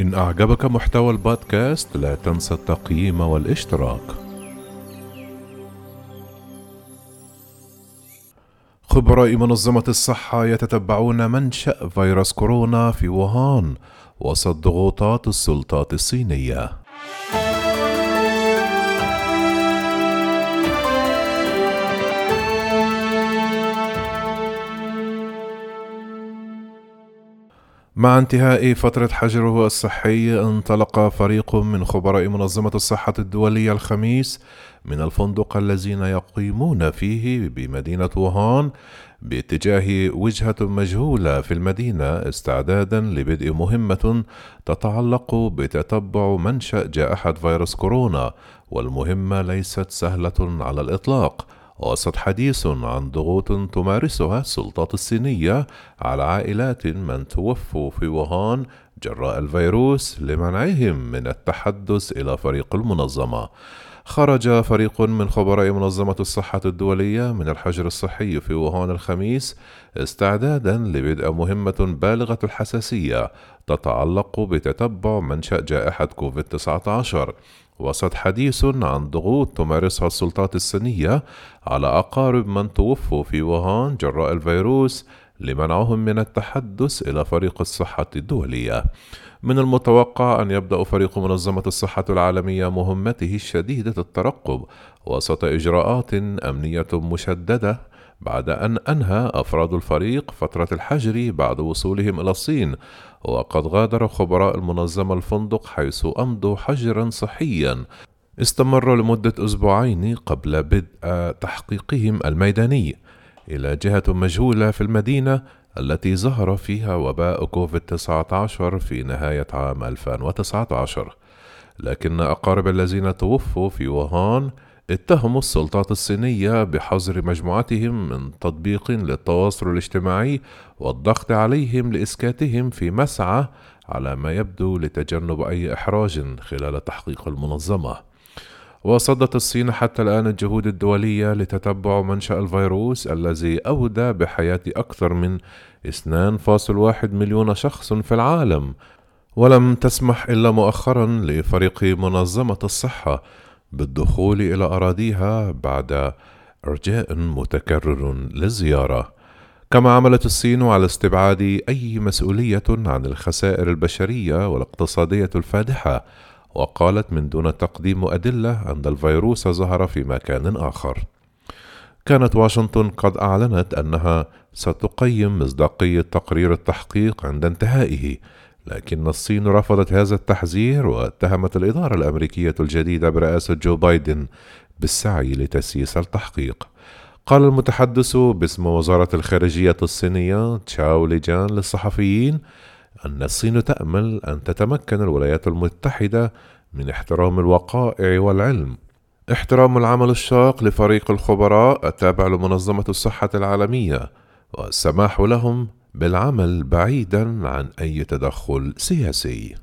إن أعجبك محتوى البودكاست لا تنسى التقييم والاشتراك. خبراء منظمة الصحة يتتبعون منشأ فيروس كورونا في ووهان وسط ضغوطات السلطات الصينية. مع انتهاء فترة حجره الصحي انطلق فريق من خبراء منظمة الصحة الدولية الخميس من الفندق الذين يقيمون فيه بمدينة ووهان باتجاه وجهة مجهولة في المدينة استعدادا لبدء مهمة تتعلق بتتبع منشأ جائحة فيروس كورونا والمهمة ليست سهلة على الإطلاق. وسط حديث عن ضغوط تمارسها السلطات الصينية على عائلات من توفوا في ووهان جراء الفيروس لمنعهم من التحدث إلى فريق المنظمة. خرج فريق من خبراء منظمة الصحة الدولية من الحجر الصحي في ووهان الخميس استعدادا لبدء مهمة بالغة الحساسية تتعلق بتتبع منشأ جائحة كوفيد 19 وسط حديث عن ضغوط تمارسها السلطات الصينية على أقارب من توفوا في ووهان جراء الفيروس لمنعهم من التحدث إلى فريق الصحة الدولية. من المتوقع أن يبدأ فريق منظمة الصحة العالمية مهمته الشديدة الترقب وسط إجراءات أمنية مشددة بعد أن أنهى أفراد الفريق فترة الحجر بعد وصولهم إلى الصين وقد غادر خبراء المنظمة الفندق حيث أمضوا حجرا صحيا استمر لمدة أسبوعين قبل بدء تحقيقهم الميداني إلى جهة مجهولة في المدينة التي ظهر فيها وباء كوفيد 19 في نهاية عام 2019 لكن أقارب الذين توفوا في ووهان اتهموا السلطات الصينية بحظر مجموعتهم من تطبيق للتواصل الاجتماعي والضغط عليهم لإسكاتهم في مسعى على ما يبدو لتجنب أي إحراج خلال تحقيق المنظمة. وصدت الصين حتى الآن الجهود الدولية لتتبع منشأ الفيروس الذي أودى بحياة أكثر من 2.1 مليون شخص في العالم. ولم تسمح إلا مؤخرا لفريق منظمة الصحة بالدخول إلى أراضيها بعد إرجاء متكرر للزيارة. كما عملت الصين على استبعاد أي مسؤولية عن الخسائر البشرية والاقتصادية الفادحة وقالت من دون تقديم أدلة أن الفيروس ظهر في مكان آخر. كانت واشنطن قد أعلنت أنها ستقيم مصداقية تقرير التحقيق عند انتهائه لكن الصين رفضت هذا التحذير واتهمت الإدارة الأمريكية الجديدة برئاسة جو بايدن بالسعي لتسييس التحقيق. قال المتحدث باسم وزارة الخارجية الصينية تشاو ليجان للصحفيين أن الصين تأمل أن تتمكن الولايات المتحدة من احترام الوقائع والعلم. احترام العمل الشاق لفريق الخبراء التابع لمنظمة الصحة العالمية والسماح لهم بالعمل بعيدا عن أي تدخل سياسي.